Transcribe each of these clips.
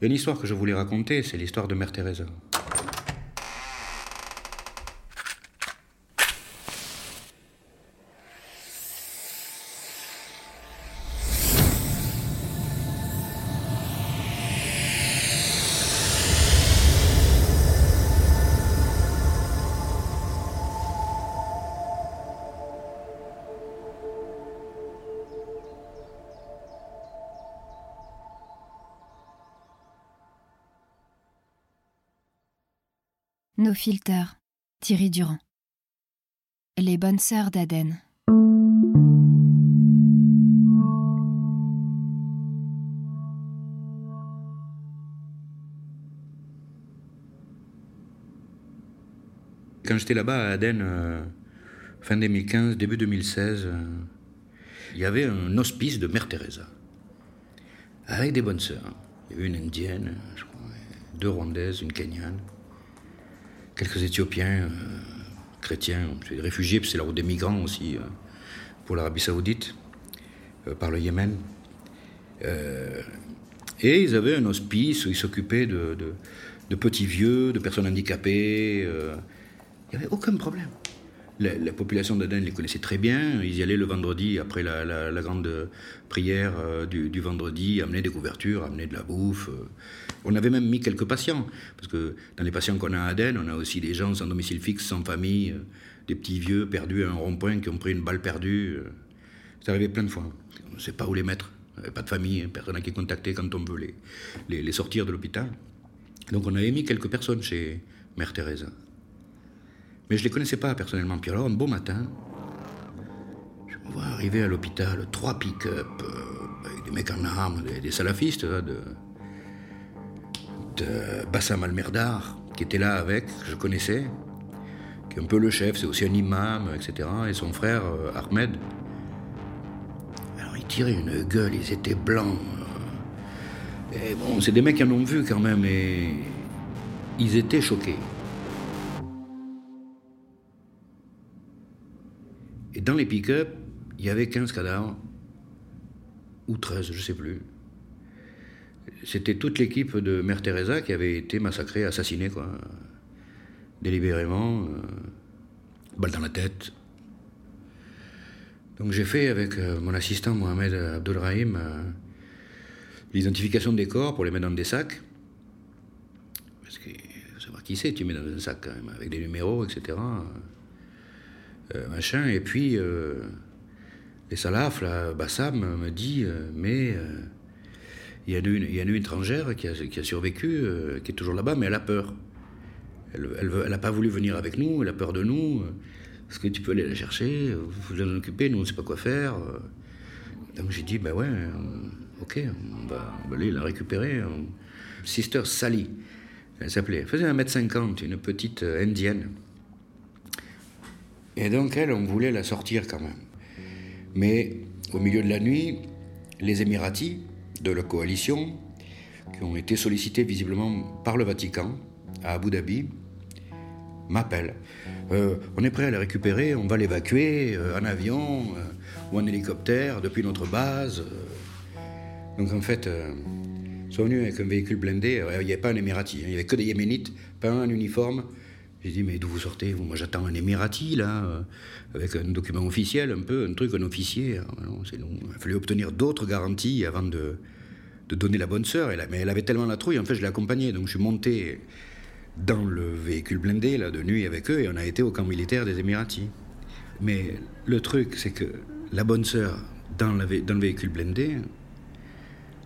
Une histoire que je voulais raconter, c'est l'histoire de Mère Teresa. Nos filters, Thierry Durand. Les bonnes sœurs d'Aden. Quand j'étais là-bas à Aden, euh, fin 2015, début 2016, euh, il y avait un hospice de Mère Teresa, avec des bonnes sœurs. Avait une indienne, je crois, deux rwandaises, une kenyane, quelques éthiopiens, euh, chrétiens, des réfugiés, puis c'est la route des migrants aussi, euh, pour l'Arabie Saoudite, euh, par le Yémen. Et ils avaient un hospice où ils s'occupaient de, de- petits vieux, de personnes handicapées. il n'y avait aucun problème. La, la population d'Aden les connaissait très bien. Ils y allaient le vendredi après la, grande prière euh, du, vendredi, amener des couvertures, amener de la bouffe. euh. On avait même mis quelques patients. Parce que dans les patients qu'on a à Aden, on a aussi des gens sans domicile fixe, sans famille, euh, des petits vieux perdus à un rond-point qui ont pris une balle perdue. C'est arrivé plein de fois. On ne sait pas où les mettre. Pas de famille, hein, personne à qui contacter quand on veut les, les, sortir de l'hôpital. Donc on avait mis quelques personnes chez Mère Teresa. Mais je ne les connaissais pas personnellement. Puis alors, un beau matin, je me vois arriver à l'hôpital trois pick-up euh, avec des mecs en armes, des, salafistes là, de, de Bassam al-Merdar, qui était là avec, que je connaissais, qui est un peu le chef, c'est aussi un imam, etc. Et son frère, euh, Ahmed. Alors ils tiraient une gueule, ils étaient blancs. euh. Et bon, c'est des mecs qui en ont vu quand même, et ils étaient choqués. Et dans les pick-up, il y avait 15 cadavres, ou 13, je sais plus. C'était toute l'équipe de Mère Teresa qui avait été massacrée, assassinée, quoi. Délibérément, euh, balle dans la tête. Donc j'ai fait avec euh, mon assistant Mohamed Abdelrahim euh, l'identification des corps pour les mettre dans des sacs. Parce que faut savoir qui c'est, tu mets dans un sac quand même, avec des numéros, etc. Euh, machin. Et puis, euh, les salafs, là, Bassam me dit, euh, mais euh, il y a une, y a une étrangère qui a, survécu, euh, qui est toujours là-bas, mais elle a peur. Elle n'a pas voulu venir avec nous, elle a peur de nous. euh, Est-ce que tu peux aller la chercher Vous vous en occuper, nous on ne sait pas quoi faire. euh. Donc j'ai dit, ben ouais, euh, ok, on va, aller la récupérer. euh. Sister Sally, elle s'appelait. Elle faisait 1m50, une petite euh, indienne. Et donc elle, on voulait la sortir quand même. Mais au milieu de la nuit, les Émiratis de la coalition, qui ont été sollicités visiblement par le Vatican à Abu Dhabi, m'appellent. Euh, on est prêt à la récupérer, on va l'évacuer euh, en avion euh, ou en hélicoptère depuis notre base. Donc en fait, ils sont venus avec un véhicule blindé. Il n'y avait pas un Émirati, hein, il n'y avait que des Yéménites, pas un uniforme. J'ai dit, mais d'où vous sortez Moi j'attends un Émirati, là, euh, avec un document officiel, un peu, un truc, un officier. Ah. Il fallait obtenir d'autres garanties avant de, de donner la bonne sœur. Mais elle avait tellement la trouille, en fait, je l'ai accompagnée. Donc je suis monté dans le véhicule blindé, là, de nuit avec eux, et on a été au camp militaire des Émiratis. Mais le truc, c'est que la bonne sœur, dans, dans le véhicule blindé,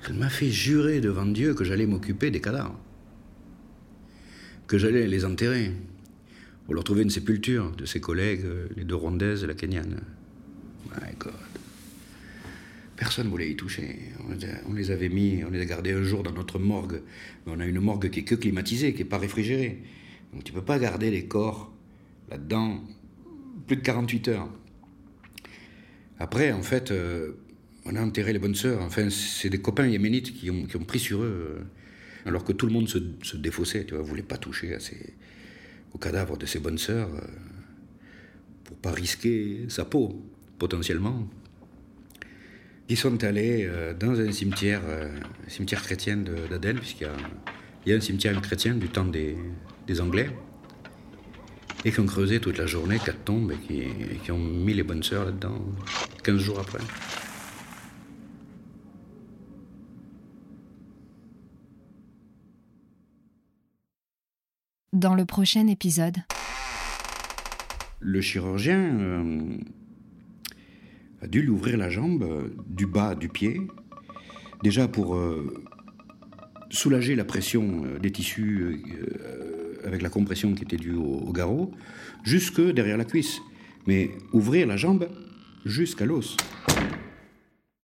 elle m'a fait jurer devant Dieu que j'allais m'occuper des cadavres. Que j'allais les enterrer. Pour leur trouver une sépulture de ses collègues, euh, les deux rwandaises et la kenyane. My God. Personne ne voulait y toucher. On les On avait mis, on les a gardés un jour dans notre morgue. Mais on a une morgue qui est que climatisée, qui n'est pas réfrigérée. Donc tu peux pas garder les corps là-dedans plus de 48 heures. Après, en fait, euh, on a enterré les bonnes sœurs. Enfin, c'est des copains yéménites qui ont, qui ont pris sur eux. euh, alors que tout le monde se, se défaussait, tu vois, voulait pas toucher à ces, au cadavre de ses bonnes sœurs euh, pour pas risquer sa peau, potentiellement. qui sont allés dans un cimetière, cimetière chrétien d'Aden, puisqu'il y, a un cimetière chrétien du temps des, Anglais, et qui ont creusé toute la journée quatre tombes et qui, et qui ont mis les bonnes sœurs là-dedans 15 jours après. Dans le prochain épisode. Le chirurgien euh, a dû lui ouvrir la jambe euh, du bas du pied, déjà pour euh, soulager la pression des tissus avec la compression qui était due au, garrot, jusque derrière la cuisse. Mais ouvrir la jambe jusqu'à l'os.